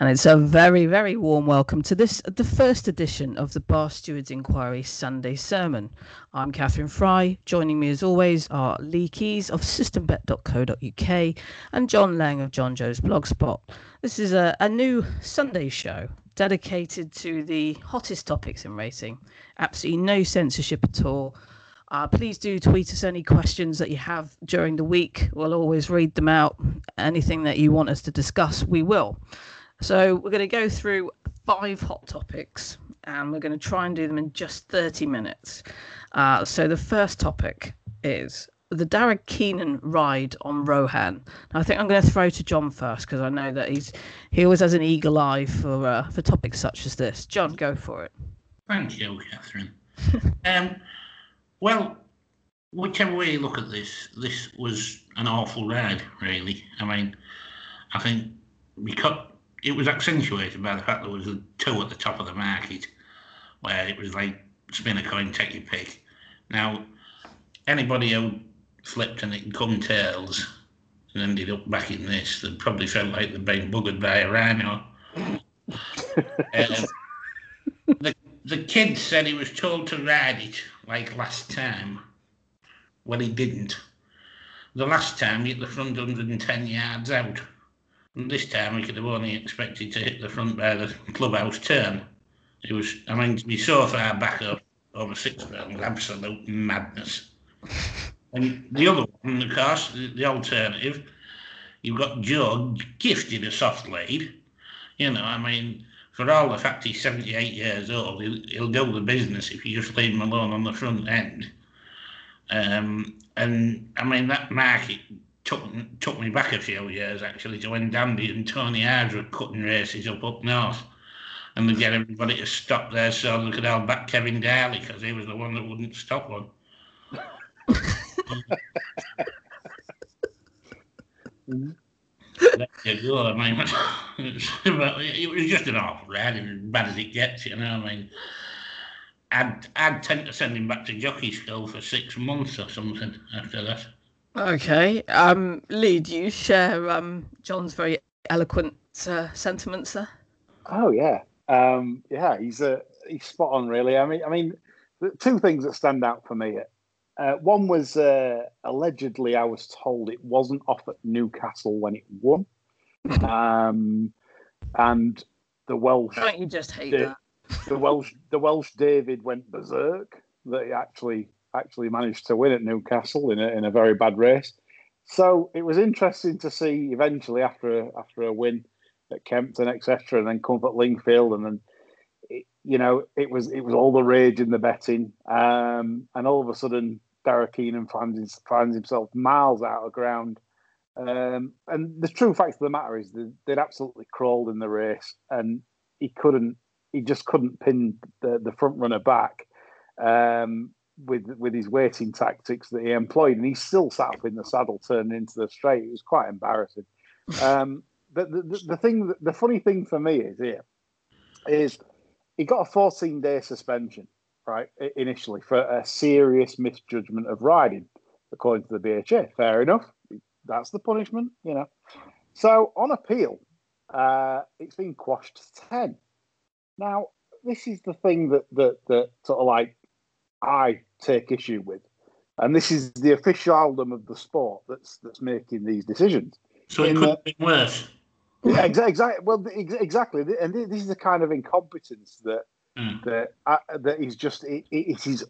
And it's a very, very warm welcome to this, the first edition of the Bar Stewards Inquiry Sunday Sermon. I'm Catherine Fry. Joining me as always are Lee Keys of systembet.co.uk and John Lang of John Joe's Blogspot. This is a, a new Sunday show dedicated to the hottest topics in racing. Absolutely no censorship at all. Uh, please do tweet us any questions that you have during the week. We'll always read them out. Anything that you want us to discuss, we will. So we're going to go through five hot topics and we're going to try and do them in just 30 minutes. Uh, so the first topic is the Darragh Keenan ride on Rohaan. Now, I think I'm going to throw to John first because I know that he's he always has an eagle eye for uh, for topics such as this. John, go for it. Thank you, Catherine. um, well, whichever way you look at this, this was an awful ride, really. I mean, I think we cut it was accentuated by the fact there was a two at the top of the market where it was like spin a coin, take your pick. Now, anybody who flipped and it come tails and ended up back in this, they probably felt like they'd been buggered by a rhino. um, the, the kid said he was told to ride it like last time. Well, he didn't. The last time he hit the front 110 yards out. And this time we could have only expected to hit the front by the clubhouse turn. It was, I mean, to be so far back up over six was absolute madness. And the other one, of course, the, alternative, you've got Joe gifted a soft lead. You know, I mean, for all the fact he's 78 years old, he'll, he'll the business if you just leave him alone on the front end. Um, and I mean, that market took took me back a few years actually to when Dandy and Tony Hard were cutting races up up north, and they get everybody to stop there so they could all back Kevin Darley because he was the one that wouldn't stop one. there you go. I mean, it was just an awful ride, as bad as it gets, you know. I mean, I'd I'd tend to send him back to jockey school for six months or something after that. Okay. Um, Lee, do you share um, John's very eloquent uh, sentiments there? Oh yeah, um, yeah. He's a uh, he's spot on, really. I mean, I mean, the two things that stand out for me. Uh, one was uh, allegedly, I was told it wasn't off at Newcastle when it won, um, and the Welsh. Don't you just hate the, that? The Welsh, the Welsh David went berserk that he actually actually managed to win at Newcastle in a, in a very bad race. So it was interesting to see eventually after a, after a win at Kempton, etc., and then come at Lingfield, and then it, you know it was it was all the rage in the betting, um, and all of a sudden Darragh Keenan finds, finds himself miles out of ground. Um, and the true fact of the matter is that they'd absolutely crawled in the race, and he couldn't, he just couldn't pin the, the front runner back. Um, with with his waiting tactics that he employed, and he still sat up in the saddle, turning into the straight. It was quite embarrassing. Um, but the, the, the thing, the funny thing for me is here is he got a 14 day suspension, right? Initially for a serious misjudgment of riding, according to the BHA. Fair enough. That's the punishment, you know. So on appeal, uh, it's been quashed to 10. Now, this is the thing that that that sort of like I take issue with. And this is the officialdom of the sport that's that's making these decisions. So it could have been worse. Exactly. Exactly. Well, exactly. And this is the kind of incompetence that mm. that uh, that is just it, it is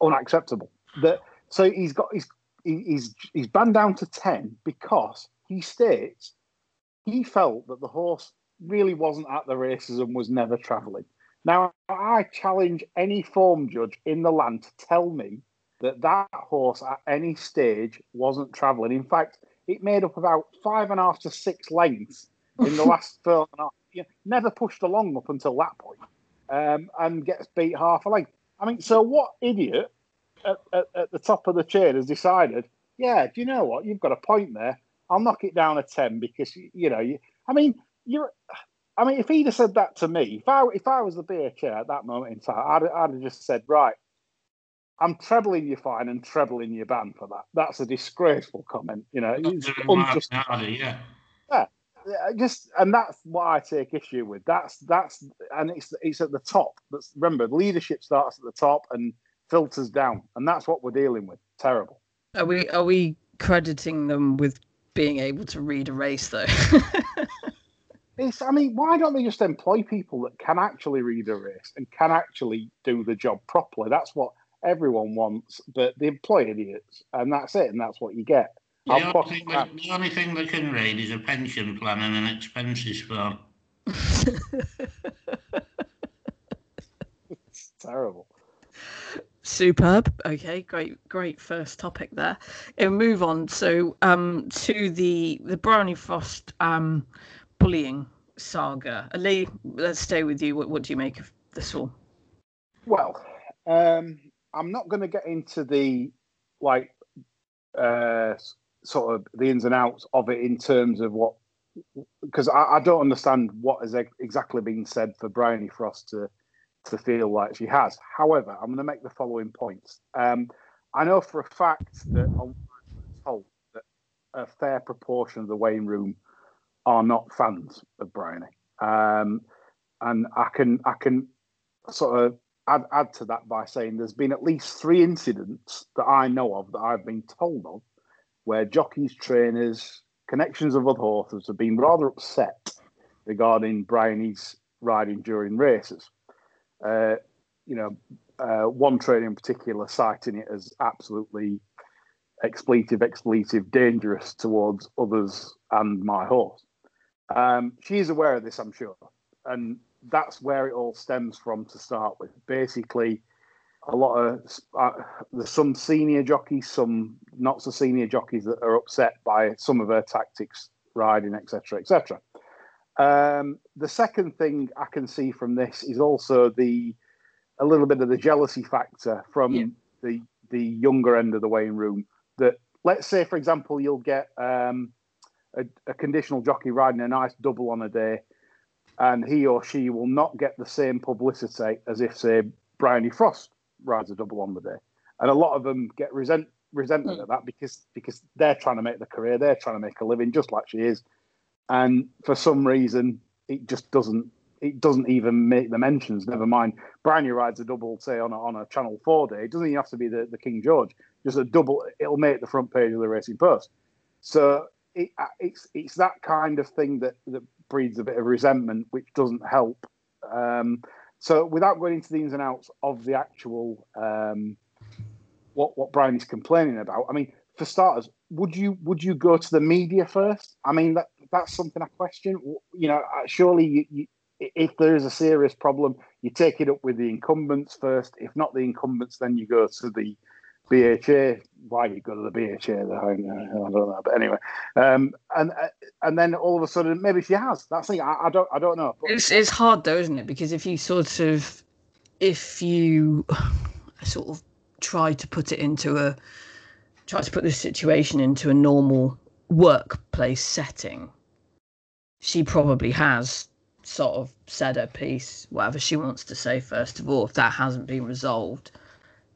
unacceptable. That so he's got he's he's he's banned down to ten because he states he felt that the horse really wasn't at the races and was never travelling. Now, I challenge any form judge in the land to tell me that that horse at any stage wasn't travelling. In fact, it made up about five and a half to six lengths in the last four and a half. You know, never pushed along up until that point, um, and gets beat half a length. I mean, so what idiot at, at, at, the top of the chain has decided? Yeah, do you know what? You've got a point there. I'll knock it down a ten because you know. You, I mean, you're I mean, if he'd have said that to me, if I if I was the BHA at that moment in time, I'd, I'd have just said, right, I'm trebling your fine and trebling your ban for that. That's a disgraceful comment. You know, it's mm, unjust. Yeah. yeah. just and that's what I take issue with. That's that's and it's it's at the top. That's remember leadership starts at the top and filters down, and that's what we're dealing with. Terrible. Are we are we crediting them with being able to read a race though? it's I mean, why don't they just employ people that can actually read a race and can actually do the job properly? That's what everyone wants, but they employ idiots, and that's it, and that's what you get. The only, thing that, the only thing they can read is a pension plan and an expenses form. it's terrible. Superb. Okay, great, great first topic there. And move on. So, um, to the the Bryony Frost um bullying saga. Lee, let's stay with you. What what do you make of this all? Well, um, I'm not going to get into the like uh sort of the ins and outs of it in terms of what because I, I, don't understand what has exactly been said for Bryony Frost to to feel like she has. However, I'm going to make the following points. Um, I know for a fact that I'm told that a fair proportion of the weighing room are not fans of Bryony, um, and I can I can sort of add add to that by saying there's been at least three incidents that I know of that I've been told of where jockeys, trainers, connections of other horses have been rather upset regarding Bryony's riding during races. Uh, you know, uh, one trainer in particular citing it as absolutely expletive, expletive, dangerous towards others and my horse. Um, she is aware of this, I'm sure, and that's where it all stems from to start with. Basically, a lot of uh, there's some senior jockeys, some not so senior jockeys that are upset by some of her tactics, riding, etc., etc. Um, the second thing I can see from this is also the a little bit of the jealousy factor from yeah. the the younger end of the weighing room. That let's say, for example, you'll get um, a, a conditional jockey riding a nice double on a day, and he or she will not get the same publicity as if, say, Bryony Frost rides a double on the day, and a lot of them get resent resentment mm. at that because because they're trying to make the career, they're trying to make a living just like she is, and for some reason it just doesn't it doesn't even make the mentions. Never mind, Bryony rides a double, say on a, on a Channel Four day. It doesn't even have to be the, the King George. Just a double, it'll make the front page of the Racing Post. So it, uh, it's it's that kind of thing that that breeds a bit of resentment, which doesn't help. Um, so without going into the ins and outs of the actual um, what what Bryony is complaining about, I mean, for starters, would you would you go to the media first? I mean, that that's something I question. You know, uh, surely you, you, if there is a serious problem, you take it up with the incumbents first. If not the incumbents, then you go to the BHA. Why you go to the BHA? Though, I don't know, but anyway, um, and and then all of a sudden, maybe she has. That's the thing. I, I don't I don't know. But... It's it's hard though, isn't it? Because if you sort of if you sort of try to put it into a try to put this situation into a normal workplace setting, she probably has sort of said her piece, whatever she wants to say. First of all, if that hasn't been resolved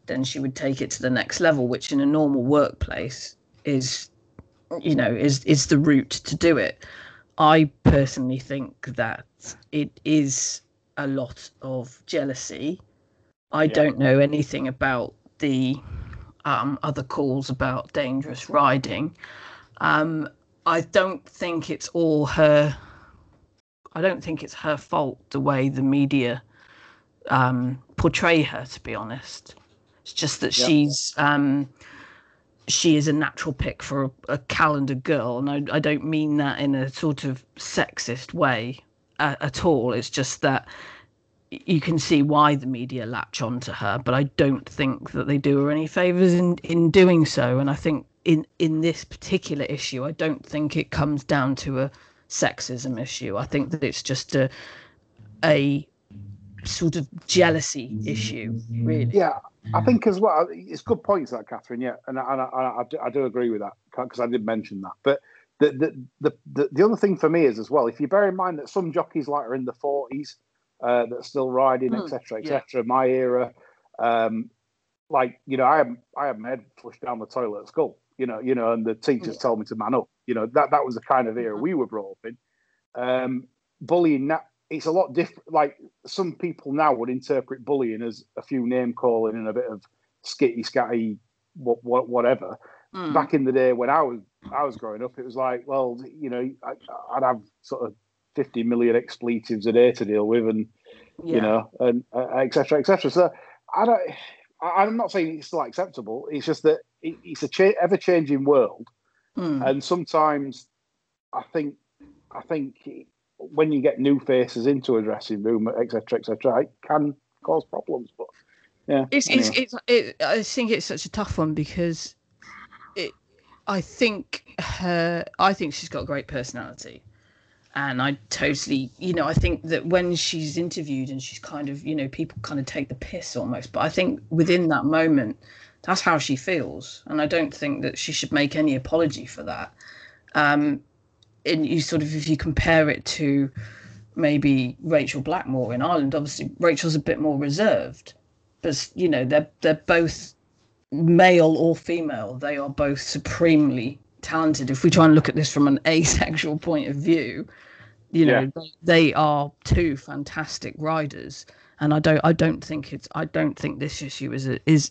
then she would take it to the next level, which in a normal workplace is, you know, is is the route to do it. I personally think that it is a lot of jealousy. I yeah. don't know anything about the um, other calls about dangerous riding. Um, I don't think it's all her. I don't think it's her fault the way the media um, portray her. To be honest, it's just that yeah. she's um, she is a natural pick for a, a calendar girl, and I, I, don't mean that in a sort of sexist way uh, at all. It's just that you can see why the media latch onto her, but I don't think that they do her any favors in in doing so. And I think in in this particular issue, I don't think it comes down to a sexism issue. I think that it's just a a sort of jealousy issue, really. Yeah, I think as well, it's good points that Catherine. Yeah, and, and I, I, do, I, do, agree with that because I did mention that. But the, the the, the the other thing for me is as well, if you bear in mind that some jockeys like are in the forties, uh, that are still riding, etc., mm, etc. Yeah. My era, um, like you know, I have I have my head flushed down the toilet at school. You know, you know, and the teachers yeah. told me to man up. You know, that that was the kind of era mm-hmm. we were brought up in. um, bullying now it's a lot different. Like some people now would interpret bullying as a few name calling and a bit of skitty scatty, what, what, whatever. Mm. Back in the day when I was I was growing up, it was like, well, you know, I, I'd have sort of fifty million expletives a day to deal with, and yeah. you know, and etc. Uh, etc. Et so I don't. I, I'm not saying it's still acceptable. It's just that it, it's a cha- ever changing world, Mm. and sometimes I think I think when you get new faces into a dressing room, etc., etc., it can cause problems. But yeah, It's, anyway. it's, it's, it, I think it's such a tough one because it, I think her, I think she's got a great personality. And I totally, you know, I think that when she's interviewed and she's kind of, you know, people kind of take the piss almost. But I think within that moment, that's how she feels. And I don't think that she should make any apology for that. Um, and you sort of, if you compare it to maybe Rachel Blackmore in Ireland, obviously Rachel's a bit more reserved but you know they're they're both male or female. They are both supremely talented. If we try and look at this from an asexual point of view you know Yeah. they, are two fantastic riders. And i don't i don't think it's i don't think this issue is a is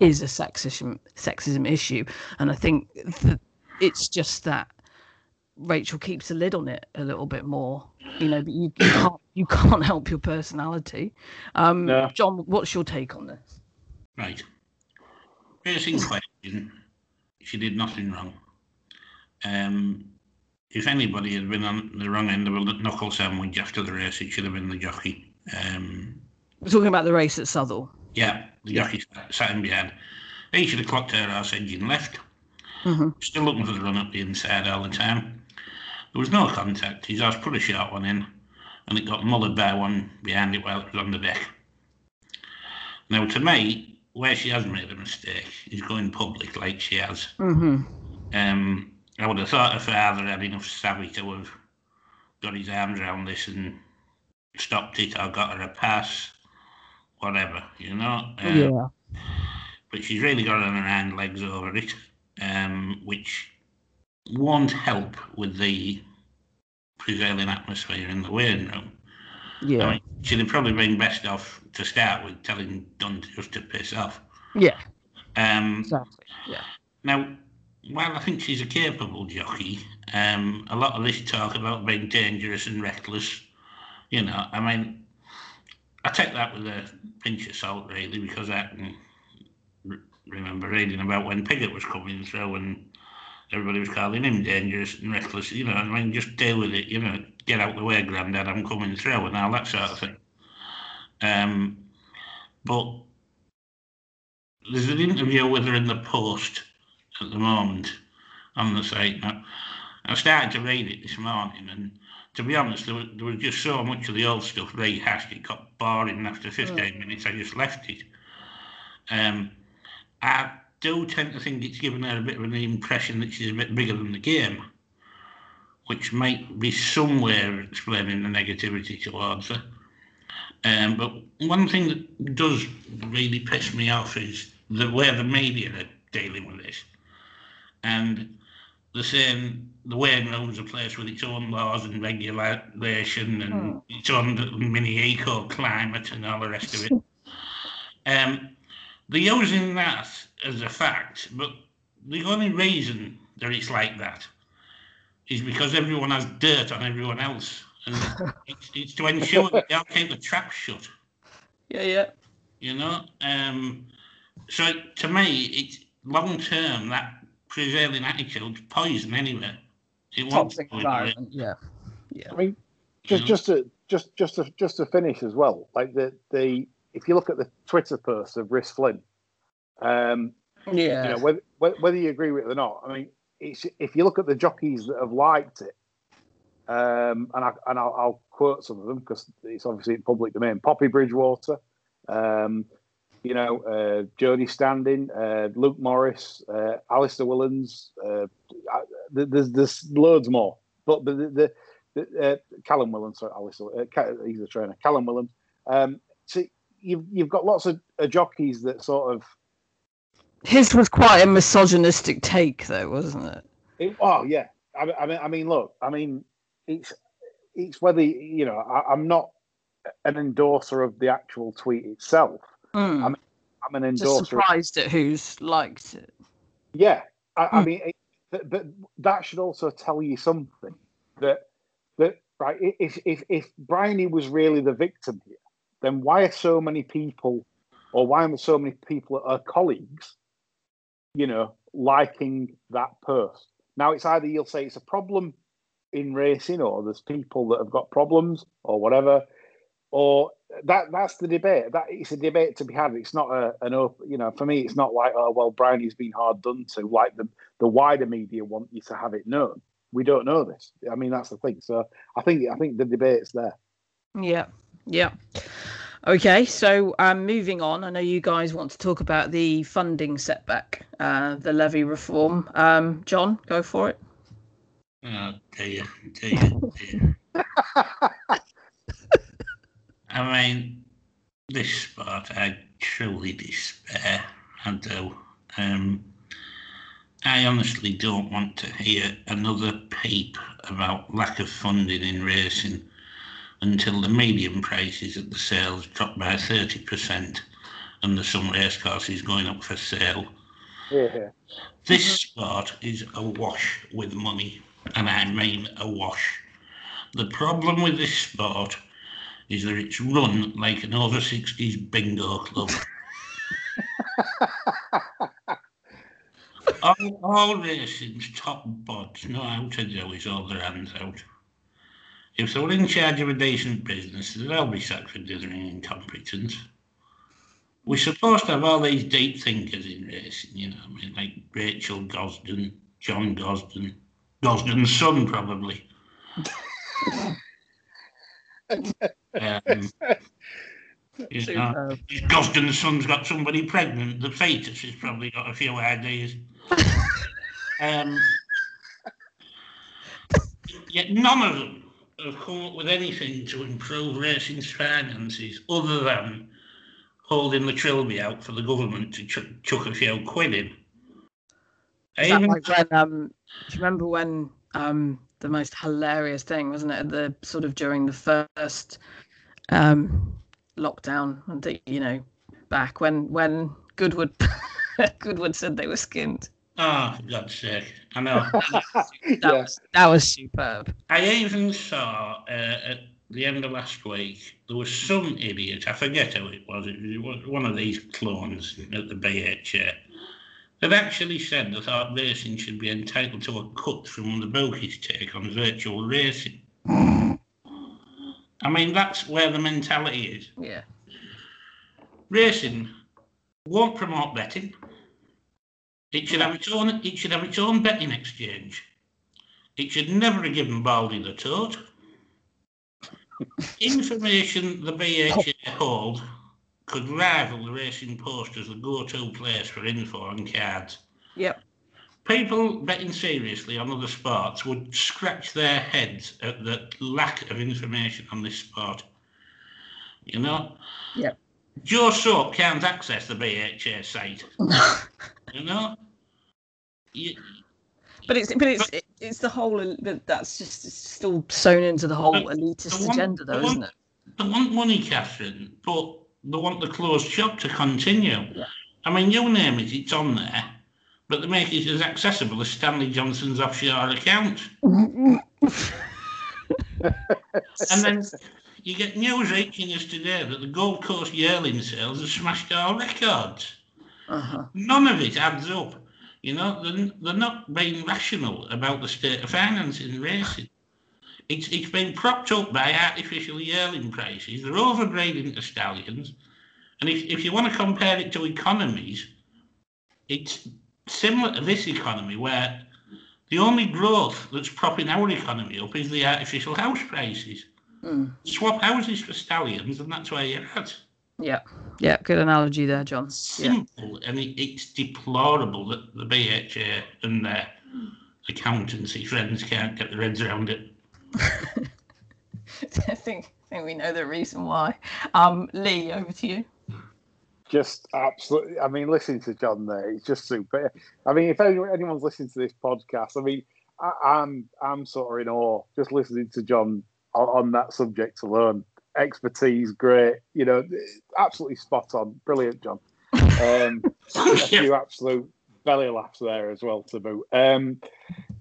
is a sexism sexism issue. And i think that it's just that rachel keeps a lid on it a little bit more you know but you, you can't you can't help your personality um No. john what's your take on this Right. First in question, she did nothing wrong. Um, if anybody had been on the wrong end of a knuckle sandwich after the race, it should have been the jockey. Um, we're talking about the race at Southwell yeah, the jockey sat- sat in behind. He should have clocked her arse engine left. hmm Still looking for the run up the inside all the time. There was no contact. His horse put a short one in, and it got mullered by one behind it while it was on the deck. Now, to me, where she has made a mistake is going public like she has. hmm Um, I would have thought her father had enough savvy to have got his arms around this and stopped it or got her a pass, whatever, you know. Um, yeah but she's really got her hind legs over it, um, which won't help with the prevailing atmosphere in the weighing room. I yeah mean, she'd have probably been best off to start with telling Dunne just to piss off. yeah Um, exactly yeah now, while I think she's a capable jockey, um, a lot of this talk about being dangerous and reckless, you know, I mean, I take that with a pinch of salt, really, because I can remember reading about when Piggott was coming through and everybody was calling him dangerous and reckless, you know, I mean, just deal with it, you know, get out the way, Grandad, I'm coming through, and all that sort of thing. Um, but there's an interview with her in the Post at the moment on the site now. I started to read it this morning, and to be honest, there was, there was just so much of the old stuff rehashed. It got boring and after 15 minutes. I just left it. Um, I do tend to think it's given her a bit of an impression that she's a bit bigger than the game, which might be somewhere explaining the negativity towards her. Um, but one thing that does really piss me off is the way the media are dealing with this. And they're saying the weighing room's a place with its own laws and regulation and its own mini eco climate and all the rest of it. um, they're using that as a fact, but the only reason that it's like that is because everyone has dirt on everyone else. And it's, it's to ensure that they don't keep the trap shut yeah yeah you know. Um, so to me, it's long term that prevailing attitude's poison anyway. It won't toxic go anywhere. yeah yeah I mean, just just to just just to just to finish as well. Like the the if you look at the Twitter post of Rhys Flint, um, yeah you know whether whether you agree with it or not. I mean, it's, if you look at the jockeys that have liked it, um, and I and I'll, I'll quote some of them because it's obviously in public domain. Poppy Bridgwater, um, you know, uh, Jodie Standing, uh, Luke Morris, uh, Alistair Whillans. Uh, I- there's there's loads more, but the the, the uh, Callum Whillans, sorry, Alistair, uh, he's the trainer. Callum Whillans. Um, so you've you've got lots of uh, jockeys that sort of his was quite a misogynistic take though wasn't it It, oh yeah, I, mean- I mean, I mean, look, I mean, it's it's whether you know. I, I'm not an endorser of the actual tweet itself. Mm. I'm- I'm an Just endorser. of- surprised at who's liked it. Yeah, I, I Hmm. mean, it, th- th- that should also tell you something that that right. If if if Bryony was really the victim here, then why are so many people, or why are so many people, her colleagues, you know, liking that post? Now it's either you'll say it's a problem in racing, or there's people that have got problems, or whatever, or that that's the debate. That it's a debate to be had. It's not a, an open, you know. For me, it's not like oh well, Bryony's been hard done to. Like the the wider media want you to have it known. We don't know this. I mean, that's the thing. So I think I think the debate's there. Yeah, yeah. Okay, so um, moving on. I know you guys want to talk about the funding setback, uh, the levy reform. Um, John, go for it. Oh dear, dear, dear. I mean, this part, I truly despair. I do. Um, I honestly don't want to hear another peep about lack of funding in racing until the median prices at the sales drop by 30% and there's some is going up for sale. Yeah. This sport is awash with money, and I mean awash. The problem with this sport is that it's run like an over 60s bingo club. all, all racing's top bods know how to do is hold their hands out. If they were in charge of a decent business, they'll all be sacked for dithering incompetence. We're supposed to have all these deep thinkers in racing, you know, I mean, like Rachel Gosden, John Gosden, Gosden's son, probably. um, you know, Gosden's son's got somebody pregnant, the fetus has probably got a few ideas. um, yet none of them have come up with anything to improve racing's finances other than holding the trilby out for the government to ch- chuck a few quid in. Is that even- like when um do you remember when um the most hilarious thing wasn't it the sort of during the first um lockdown and the, you know back when when Goodwood Goodwood said they were skinned. Oh, for God's sake. I know. That yeah. was that was superb. I even saw uh, at the end of last week, there was some idiot, I forget who it was, it was one of these clones at the BHA, that actually said they thought racing should be entitled to a cut from the bookies take on virtual racing. I mean, that's where the mentality is. Yeah. Racing won't promote betting. It should have its own. It should have its own betting exchange. It should never have given Baldy the tote. Information the BHA hold could rival the Racing Post as the go-to place for info on cards. Yep. People betting seriously on other sports would scratch their heads at the lack of information on this sport. You know? Yep. Joe Soap can't access the BHA site. you know? You, But it's but it's it's the whole but that's just it's still sewn into the whole elitist one- agenda though, the isn't it? they want money, Catherine, but they want the closed shop to continue. Yeah. I mean, you name it, it's on there, but they make it as accessible as Stanley Johnson's offshore account. And then you get news reaching us today that the Gold Coast yearling sales have smashed our records. Uh-huh. None of it adds up. You know, they're, they're not being rational about the state of finance in racing. It's, it's been propped up by artificial yearling prices. They're overbreeding the stallions. And if, if you want to compare it to economies, it's similar to this economy where the only growth that's propping our economy up is the artificial house prices. Mm. Swap houses for stallions, and that's where you're at. Yeah. Yeah, good analogy there, John. Yeah. Simple, and it, it's deplorable that the BHA and their accountancy friends can't get their heads around it. I think I think we know the reason why. Um Lee, over to you. just absolutely. I mean, listening to John there, it's just super. I mean, if anyone, anyone's listening to this podcast, I mean, I, I'm I'm sort of in awe just listening to John on, on that subject alone. Expertise, great. You know, absolutely spot on. Brilliant, John. Um, a few absolute belly laughs there as well to boot. Um,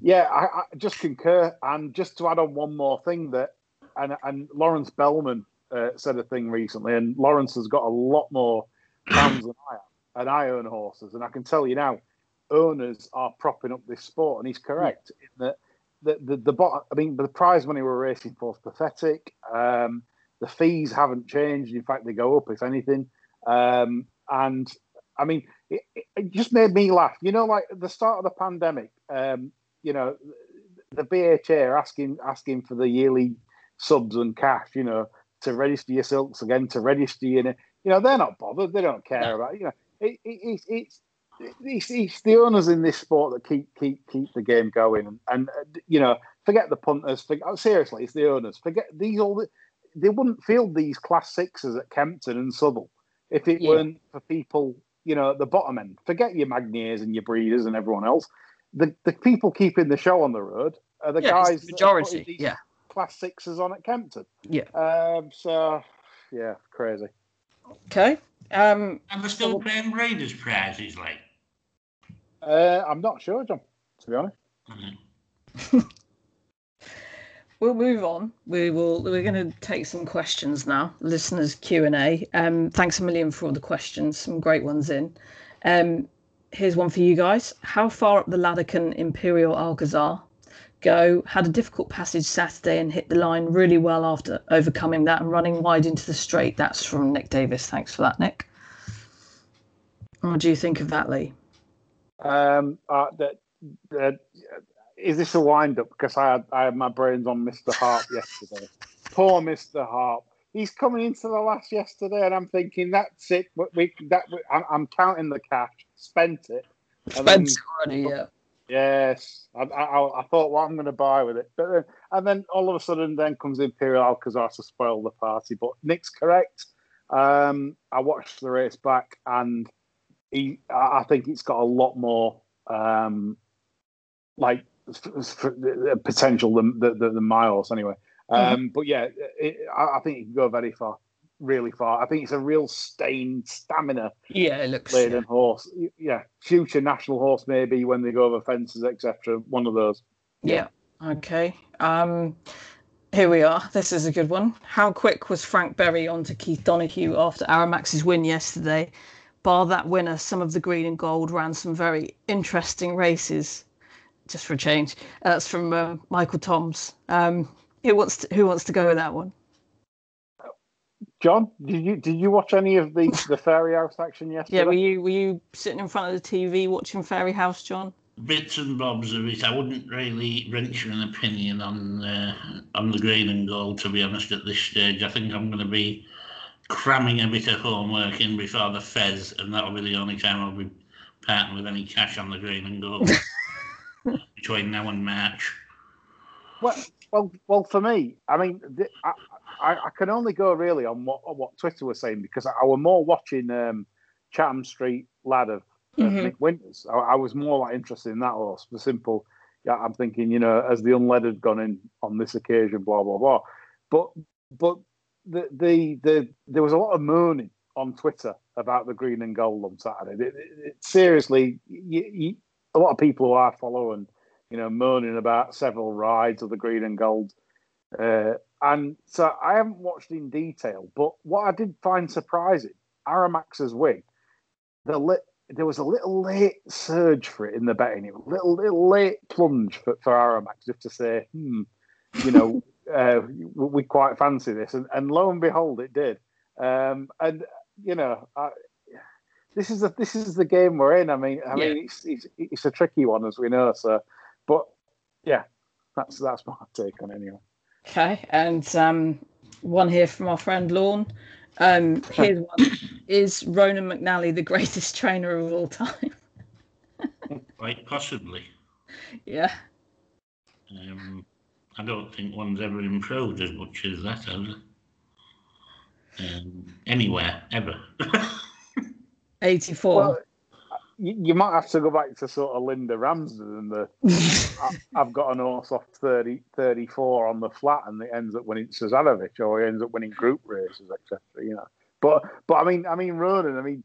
yeah, I, I, just concur. And just to add on one more thing that, and, and Lawrence Bellman uh, said a thing recently, and Lawrence has got a lot more fans than I have, and I own horses, and I can tell you now, owners are propping up this sport, and he's correct in that the the, the bot, I mean, the prize money we're racing for is pathetic. Um, the fees haven't changed. In fact, they go up if anything. Um, and I mean, it, it, just made me laugh. You know, like the start of the pandemic, um, you know, the BHA are asking asking for the yearly subs and cash, you know, to register your silks again, to register your, you know, they're not bothered. They don't care no. about, you know, it, it's it's it's, it's the owners in this sport that keep keep keep the game going, and, and uh, you know, forget the punters. Forget, oh, seriously, it's the owners. Forget these all. The, they wouldn't field these class sixes at Kempton and Southwell if it yeah. weren't for people you know, at the bottom end. Forget your Magniers and your Breeders and everyone else. The the people keeping the show on the road are the yeah, guys. The majority, yeah. Class sixes on at Kempton. Yeah. Um. So, yeah, crazy. Okay. Um. And we're still paying Raiders prizes, like. Uh, I'm not sure, John. To be honest. We'll move on. We will. We're going to take some questions now. Listeners Q and A. Um, thanks a million for all the questions. Some great ones in. Um, here's one for you guys. How far up the ladder can Imperial Alcazar go? Had a difficult passage Saturday and hit the line really well after overcoming that and running wide into the straight. That's from Nick Davis. Thanks for that, Nick. What do you think of that, Lee? Um, uh, that, that is this a wind up? Because I had I had my brains on Mr. Harp yesterday. Poor Mr. Harp. He's coming into the last yesterday, and I'm thinking that's it. We, that I'm, I'm counting the cash, spent it. Spent already, yeah. Yes, I, I, I, thought what I'm going to buy with it, but then, and then all of a sudden, then comes Imperial Alcazar to spoil the party. But Nick's correct. Um, I watched the race back, and he, I think it's got a lot more um, like potential than the, the, the miles anyway. Mm-hmm. Um, mm-hmm. But yeah, it, I, I, think he can go very far, really far. I think it's a real stained stamina. Yeah, it looks laden yeah. horse. Yeah, future national horse maybe when they go over fences, etc. One of those. Yeah. yeah. Okay. Um, here we are. This is a good one. How quick was Frank Berry onto Keith Donoghue after Aramax's win yesterday? Bar that winner, some of the green and gold ran some very interesting races just for a change. That's from uh, Michael Toms. Um, who wants to, who wants to go with that one? John, did you did you watch any of the the Fairyhouse action yesterday? Yeah, were you were you sitting in front of the TV watching Fairyhouse, John? Bits and bobs of it. I wouldn't really venture an opinion on uh, on the green and gold. To be honest, at this stage, I think I'm going to be cramming a bit of homework in before the Fez, and that'll be the only time I'll be parting with any cash on the green and gold. between now and March? Well, well, well. For me, I mean, I, I, I can only go really on what on what Twitter was saying because I, I was more watching um, Chatham Street Lad of mm-hmm. Nick Winters. I, I, was more like interested in that horse. The simple, yeah. I'm thinking, you know, as the unled had gone in on this occasion, blah blah blah. But but the the the there was a lot of moaning on Twitter about the green and gold on Saturday. It, it, it, seriously, you, you, a lot of people who I follow and you know moaning about several rides of the green and gold. Uh, and so I haven't watched in detail, but what I did find surprising, Aramax's win, the li- there was a little late surge for it in the betting. It was a little, little late plunge for, for Aramax, just to say, hmm, you know, uh, we quite fancy this. And, and lo and behold, it did. Um, and, you know, I, this is the this is the game we're in. I mean, I yeah. mean, it's, it's, it's a tricky one as we know. So, but yeah, that's that's my take on it anyway. Okay, and um, one here from our friend Lorne. Um, here's one: Is Ronan McNally the greatest trainer of all time? Quite possibly. Yeah. Um, I don't think one's ever improved as much as that, has it? Um, anywhere ever. 84. Well, you, you might have to go back to sort of Lynda Ramsden and the I, have got an horse off 30, 34 on the flat and it ends up winning Suzanovic or he ends up winning group races, etc. You know, but but I mean I mean Ronan, I mean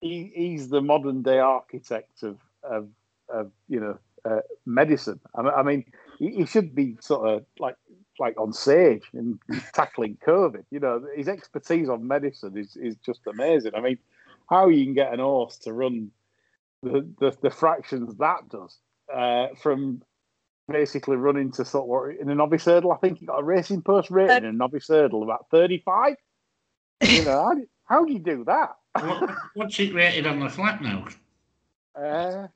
he, he's the modern day architect of of, of you know uh, medicine. I, I mean he, he, should be sort of like like on stage and tackling COVID. You know his expertise on medicine is is just amazing. I mean how you can get an horse to run the, the, the fractions that does uh, from basically running to sort of in a novice hurdle. I think he got a racing post rating in a novice hurdle about 35. You know, how, do, how do you do that? what, what's it rated on the flat now? Uh,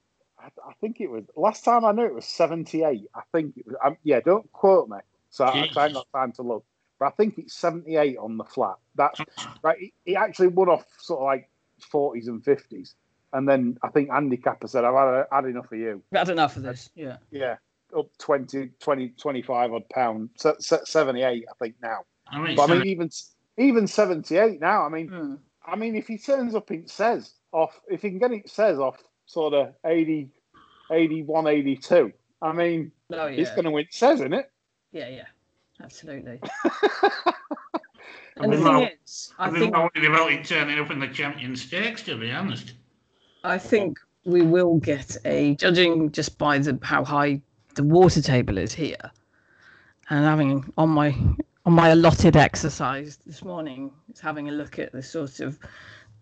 I, I, think it was last time I knew it was 78. I think it was, um, yeah, don't quote me. So I, I ain't got time to look. But I think it's 78 on the flat. That's right. He, he actually won off sort of like 40s and 50s. And then I think Andy Capper said, I've had, had enough of you. I've had enough of this. Yeah. Yeah. Up 20, 20 25 odd pound, 78, I think now. I mean, but I mean, even even 78 now. I mean, hmm. I mean, if he turns up it says off, if he can get it says off sort of 80, 81, 82, I mean, oh, yeah. he's going to win says, isn't it? Yeah, yeah, absolutely. and the thing is, I think about it turning up in the Champion Stakes, to be honest. I think we will get a judging just by the how high the water table is here, and having on my on my allotted exercise this morning is having a look at the sort of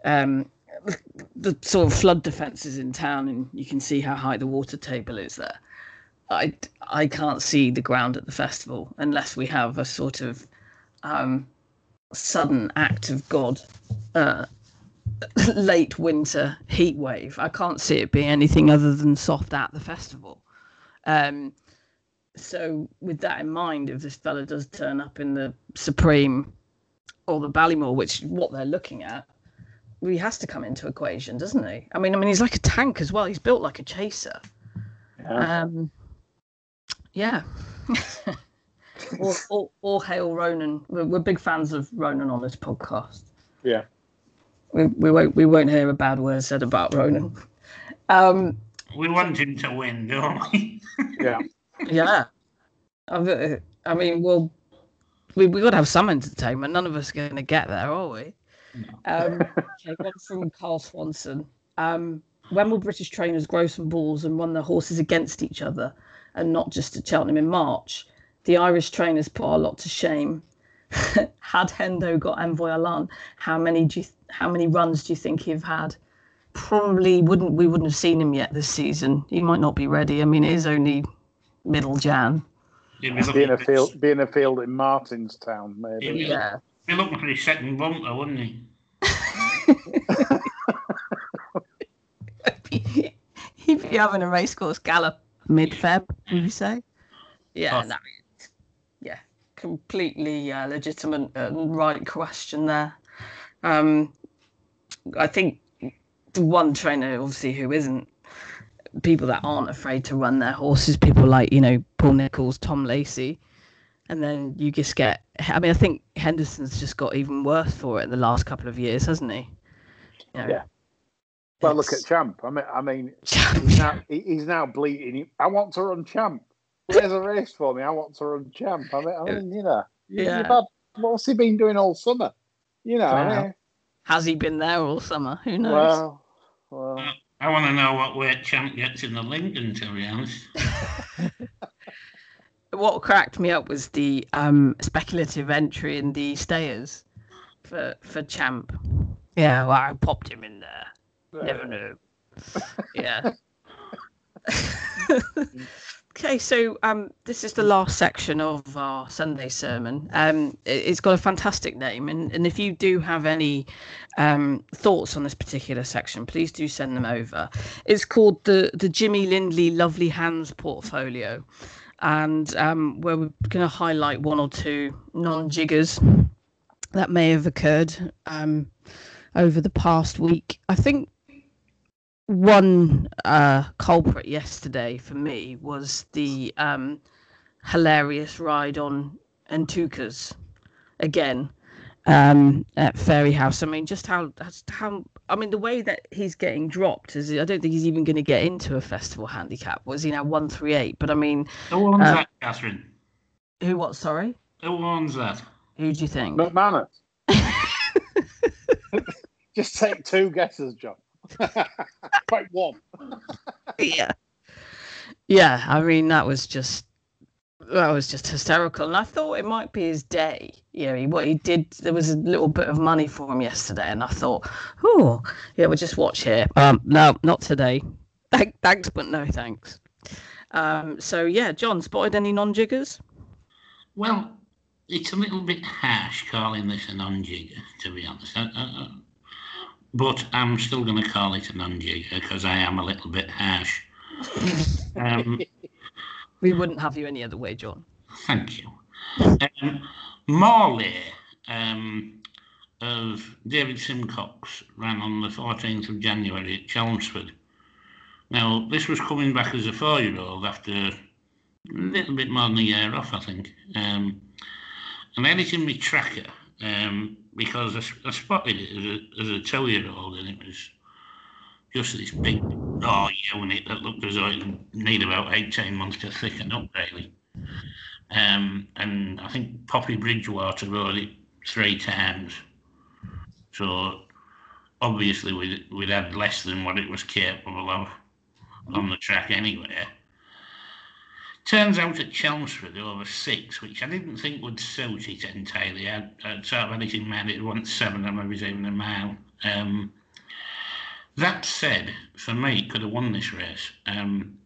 um, the sort of flood defences in town, and you can see how high the water table is there. I I can't see the ground at the festival unless we have a sort of um, sudden act of God uh, late winter heat wave. I can't see it being anything other than soft at the festival. Um, so, with that in mind, if this fella does turn up in the Supreme or the Ballymore, which what they're looking at, he has to come into equation, doesn't he? I mean, I mean, he's like a tank as well. He's built like a chaser. Yeah. Um, yeah. all, all, all, hail Ronan. We're, we're big fans of Ronan on this podcast. Yeah we, we won't we won't hear a bad word said about Ronan. Um, we want him to win, don't we? yeah. Yeah. I mean, well, we we got to have some entertainment. None of us are going to get there, are we? No. Um, okay, one from Carl Swanson. Um, when will British trainers grow some balls and run their horses against each other, and not just at Cheltenham in March? The Irish trainers put our lot to shame. Had Hendo got Envoi Allen, how many do you how many runs do you think he've had? Probably wouldn't we wouldn't have seen him yet this season. He might not be ready. I mean, it is only middle Jan. Being a field, being a field in Martinstown, maybe. Yeah. Be looking for his second bumper, wouldn't he? He'd be having a racecourse gallop mid Feb, would you say? Yeah, yeah, completely uh, legitimate and right question there. Um, I think the one trainer, obviously, who isn't people that aren't afraid to run their horses, people like you know Paul Nicholls, Tom Lacey, and then you just get. I mean, I think Henderson's just got even worse for it in the last couple of years, hasn't he? You know, yeah. Well, look at Champ. I mean, I mean, he's now he's now bleating. I want to run Champ. There's a race for me. I want to run Champ. I mean, I mean you know, yeah. Had, what's he been doing all summer? You know, well, has he been there all summer? Who knows? Well, well. I want to know what weight Champ gets in the Lincoln, to be honest. what cracked me up was the um, speculative entry in the stayers for for Champ. Yeah, well, I popped him in there. Never knew. yeah. Okay, so um, this is the last section of our Sunday sermon. Um, it, has got a fantastic name, and, and if you do have any um, thoughts on this particular section, please do send them over. It's called the the Jimmy Lindley Lovely Hands Portfolio, and um, where we're going to highlight one or two non-jiggers that may have occurred um, over the past week. I think one uh, culprit yesterday for me was the um, hilarious ride on Entukas again. um, at Fairyhouse. I mean, just how how I mean the way that he's getting dropped is I don't think he's even going to get into a festival handicap. Was he now one three eight? But I mean, who owns uh, that, Catherine? Who? What? Sorry. Who owns that? Who do you think? McManus. just take two guesses, John. Quite one. yeah. Yeah, I mean that was just that was just hysterical. And I thought it might be his day. Know, he, what he did, there was a little bit of money for him yesterday. And I thought, oh, yeah, we'll just watch here. Um, no, not today. thanks, but no thanks. Um, so, yeah, John, spotted any non jiggers? Well, it's a little bit harsh calling this a non jigger, to be honest. Uh, uh, uh, but I'm still going to call it a non jigger because I am a little bit harsh. Um, we wouldn't have you any other way, John. Thank you. Um, Morlaix um, of David Simcox ran on the 14th of January at Chelmsford. Now, this was coming back as a four year old after a little bit more than a year off, I think. Um, and I had it in my tracker um, because I, I, spotted it as a, a two year old and it was just this big raw unit that looked as though it would need about 18 months to thicken up, really. Um, and I think Poppy Bridgwater rode it three times. So obviously we'd, we'd had less than what it was capable of on the track anyway. Turns out at Chelmsford over six, which I didn't think would suit it entirely. I'd, I'd sort of had it in mind it seven and maybe even a mile. Um, that said, for me, could have won this race. Um,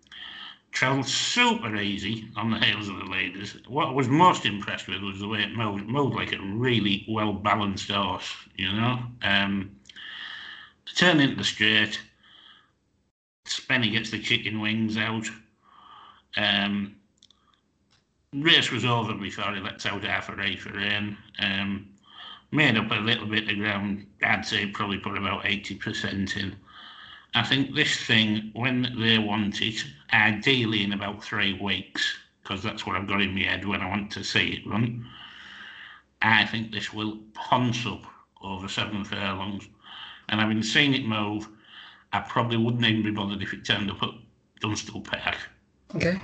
travelled super easy on the heels of the leaders. What I was most impressed with was the way it moved, moved like a really well balanced horse, you know. Um, turn into the straight, Spenny gets the chicken wings out. Um, race was over before he lets out half a ray for rain. Um, made up a little bit of ground. I'd say probably put about 80% in. I think this thing, when they want it, ideally in about three weeks, because that's what I've got in my head when I want to see it run, I think this will ponce up over seven furlongs. And having seen it move, I probably wouldn't even be bothered if it turned up at Dunstall Park. Okay.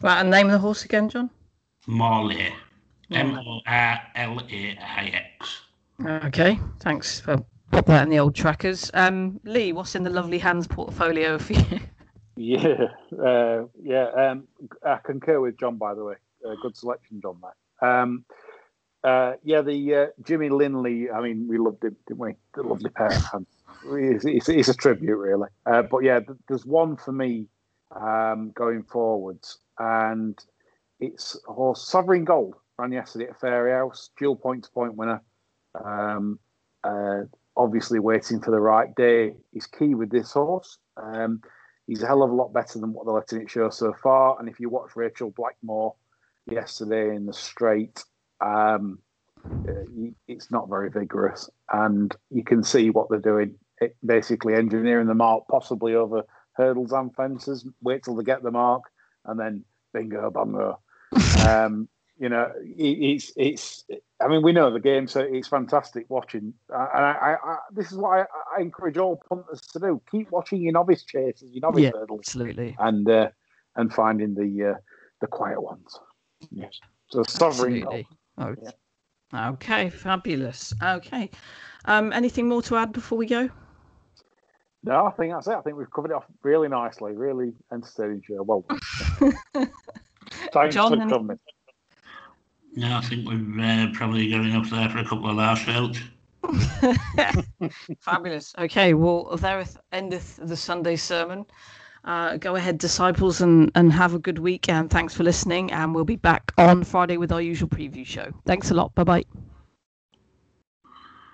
Right, and name of the horse again, John? Morlaix. M O R L A I X. Okay, thanks for put that in the old trackers. Um, Lee, what's in the lovely hands portfolio for you? Yeah, uh, yeah. Um, I concur with John. By the way, uh, good selection, John. That. Um, uh, yeah, the uh, Jimmy Lindley. I mean, we loved him, didn't we? The lovely pair of hands. It's, it's, it's a tribute, really. Uh, but yeah, there's one for me um, going forwards, and it's horse Sovereign Gold ran yesterday at Fairyhouse, dual point to point winner. Um, uh, obviously, waiting for the right day is key with this horse. Um, he's a hell of a lot better than what they're letting it show so far. And if you watch Rachael Blackmore yesterday in the straight, um, uh, it's not very vigorous, and you can see what they're doing. It, basically, engineering the mark possibly over hurdles and fences. Wait till they get the mark, and then bingo bango. Um, you know, it's it's. I mean, we know the game, so it's fantastic watching. And I, I, I this is what I, I, encourage all punters to do: keep watching your novice chases, your novice yeah, hurdles, absolutely, and uh, and finding the uh, the quiet ones. Yes, so sovereign. Oh, yeah. Okay, fabulous. Okay, um, anything more to add before we go? No, I think that's it. I think we've covered it off really nicely. Really entertaining show. Well, thanks John, for coming. Yeah, I think we're uh, probably going up there for a couple of last votes. Fabulous. Okay, well, there endeth the Sunday sermon. Uh, go ahead, disciples, and, and have a good week. And thanks for listening. And we'll be back on Friday with our usual preview show. Thanks a lot. Bye bye.